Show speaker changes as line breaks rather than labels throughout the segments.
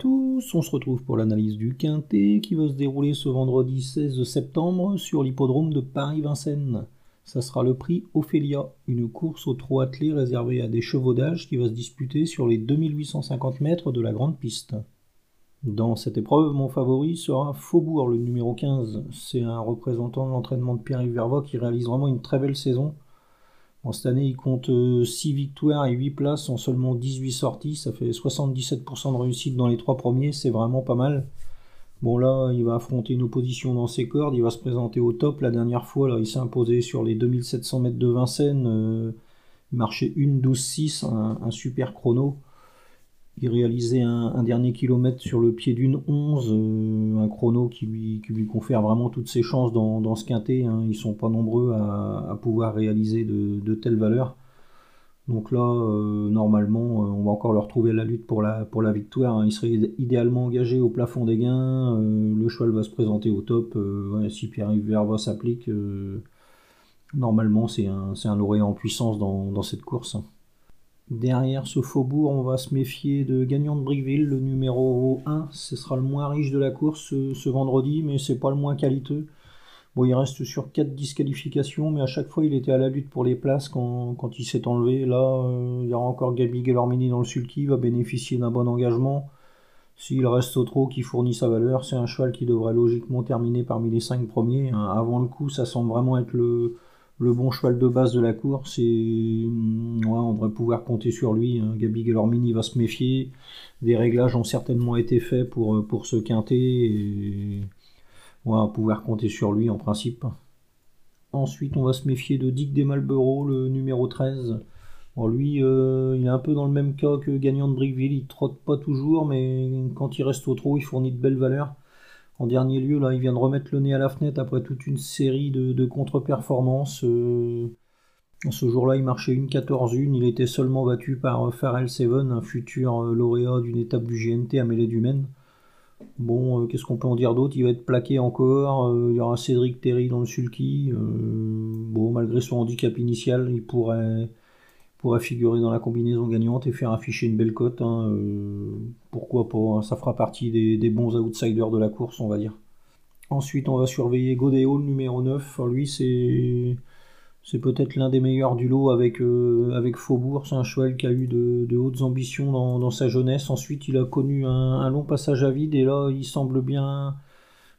tous, on se retrouve pour l'analyse du Quintet qui va se dérouler ce vendredi 16 septembre sur l'hippodrome de Paris-Vincennes. Ça sera le prix Ophélia, une course au trot attelé réservée à des chevaux d'âge qui va se disputer sur les 2850 mètres de la grande piste. Dans cette épreuve, mon favori sera Faubourg, le numéro 15. C'est un représentant de l'entraînement de Pierre-Yves qui réalise vraiment une très belle saison. En cette année, il compte 6 euh, victoires et 8 places en seulement 18 sorties. Ça fait 77% de réussite dans les 3 premiers. C'est vraiment pas mal. Bon là, il va affronter une opposition dans ses cordes. Il va se présenter au top. La dernière fois, là, il s'est imposé sur les 2700 mètres de Vincennes. Euh, il marchait 1 12 6 un super chrono. Il réalisait un, dernier kilomètre sur le pied d'une 11, euh, un chrono qui lui, confère vraiment toutes ses chances dans, ce quintet. Hein. Ils sont pas nombreux à, pouvoir réaliser de, telles valeurs. Donc là, euh, normalement, euh, on va encore leur trouver la lutte pour la, victoire. Hein. Il serait idéalement engagé au plafond des gains. le cheval va se présenter au top. si Pierre-Yves Verva s'applique, normalement, c'est un, un lauréat en puissance dans, cette course. Hein. Derrière ce faubourg, on va se méfier de Gagnant de Brickville, le numéro 1. Ce sera le moins riche de la course ce, vendredi, mais c'est pas le moins qualiteux. Bon, il reste sur 4 disqualifications, mais à chaque fois il était à la lutte pour les places quand, il s'est enlevé. Là, euh, il y aura encore Gabi Gelormini dans le sulky, va bénéficier d'un bon engagement. S'il reste au trot qui fournit sa valeur, c'est un cheval qui devrait logiquement terminer parmi les 5 premiers. Hein. Avant le coup, ça semble vraiment être le, le bon cheval de base de la course et mm, on devrait pouvoir compter sur lui. Hein. Gabi Gelormini va se méfier. Des réglages ont certainement été faits pour, euh, pour se quinter et on va pouvoir compter sur lui en principe. Ensuite, on va se méfier de Dick des le numéro 13. Bon, lui, euh, il est un peu dans le même cas que Gagnant de Brickville. Il trotte pas toujours, mais quand il reste au trot, il fournit de belles valeurs. En dernier lieu, là, il vient de remettre le nez à la fenêtre après toute une série de, contre-performances. Euh, ce jour-là, il marchait une 14-1. Il était seulement battu par euh, Pharrell Seven, un futur euh, lauréat d'une étape du GNT à Mêlée du Maine. Bon, qu'est-ce qu'on peut en dire d'autre? Il va être plaqué encore. il y aura Cédric Terry dans le sulky. bon, malgré son handicap initial, il pourrait figurer dans la combinaison gagnante et faire afficher une belle cote. Hein, pourquoi pas hein, Ça fera partie des, bons outsiders de la course, on va dire. Ensuite, on va surveiller Godéo, numéro 9. lui, c'est c'est peut-être l'un des meilleurs du lot avec, euh, avec Faubourg. C'est un cheval qui a eu de, hautes ambitions dans, sa jeunesse. Ensuite, il a connu un, long passage à vide et là, il semble bien,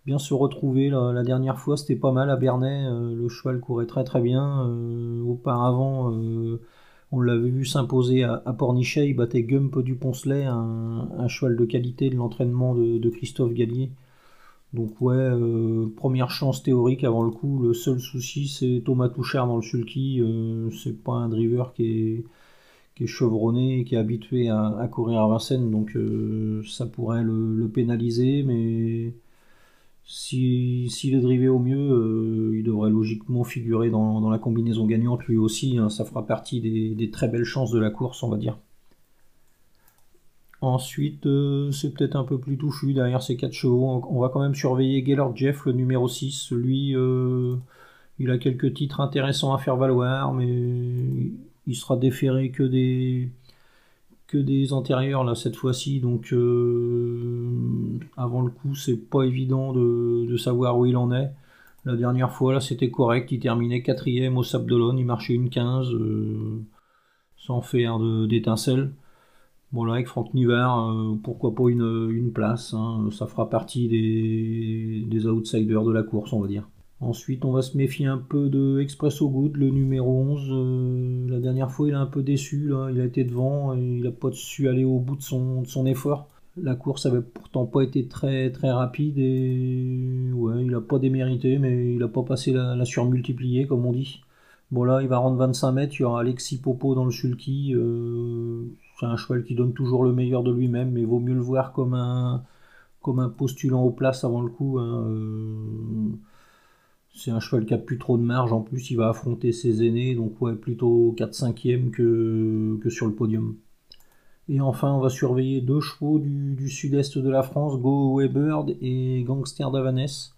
bien se retrouver. La, dernière fois, c'était pas mal à Bernay. Euh, le cheval courait très très bien. auparavant, on l'avait vu s'imposer à, Pornichet, il battait Gump du Poncelet, un, cheval de qualité de l'entraînement de, Christophe Gallier. Donc ouais, euh, première chance théorique avant le coup. Le seul souci c'est Thomas Touchard dans le sulky. Euh, c'est pas un driver qui est, chevronné, qui est habitué à, courir à Vincennes, donc euh, ça pourrait le pénaliser, mais s'il si, est drivé au mieux, euh, il devrait logiquement figurer dans, la combinaison gagnante lui aussi. Hein. ça fera partie des, très belles chances de la course, on va dire. Ensuite, euh, c'est peut-être un peu plus touffu derrière ces quatre chevaux. On va quand même surveiller Gaylord Jeff, le numéro 6. Lui, euh, il a quelques titres intéressants à faire valoir, mais il sera déféré que des, que des antérieurs là cette fois-ci, donc avant le coup c'est pas évident de, savoir où il en est. La dernière fois là c'était correct, il terminait quatrième au Sable il marchait une 15 euh, sans faire d'étincelles. Bon là avec Franck Nivard, euh, pourquoi pas une, place, hein. ça fera partie des, des outsiders de la course on va dire. Ensuite, on va se méfier un peu de Expresso Good, le numéro 11. Euh, la dernière fois, il a un peu déçu. Il a été devant et il n'a pas su aller au bout de son, effort. La course avait pourtant pas été très, très rapide et ouais, il n'a pas démérité, mais il n'a pas passé la, surmultipliée, comme on dit. Bon, là, il va rendre 25 mètres. Il y aura Alexis Popo dans le sulky. Euh, c'est un cheval qui donne toujours le meilleur de lui-même, mais vaut mieux le voir comme un, comme un postulant aux places avant le coup. Hein. Euh, c'est un cheval qui a plus trop de marge. En plus, il va affronter ses aînés, donc ouais, plutôt 4-5e que, que sur le podium. Et enfin, on va surveiller deux chevaux du, sud-est de la France, Go Weybird et Gangster d'Avanès.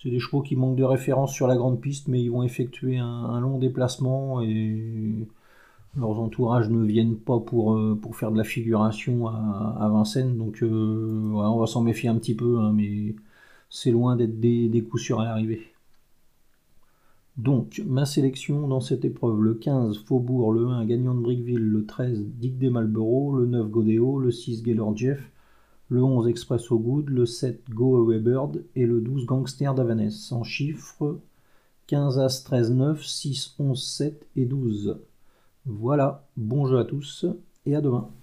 C'est des chevaux qui manquent de référence sur la grande piste, mais ils vont effectuer un, long déplacement et leurs entourages ne viennent pas pour, euh, faire de la figuration à, Vincennes, donc euh, on va s'en méfier un petit peu, hein, mais c'est loin d'être des, des coups sûrs à l'arrivée. Donc, ma sélection dans cette épreuve, le 15 Faubourg, le 1 Gagnant de Brickville, le 13 Dick des Malboro, le 9 Godéo, le 6 Gaylord Jeff, le 11 Expresso Good, le 7 Go Away Bird et le 12 Gangster d'Avanès. En chiffres, 15 As 13 9, 6 11 7 et 12. Voilà, bon jeu à tous et à demain.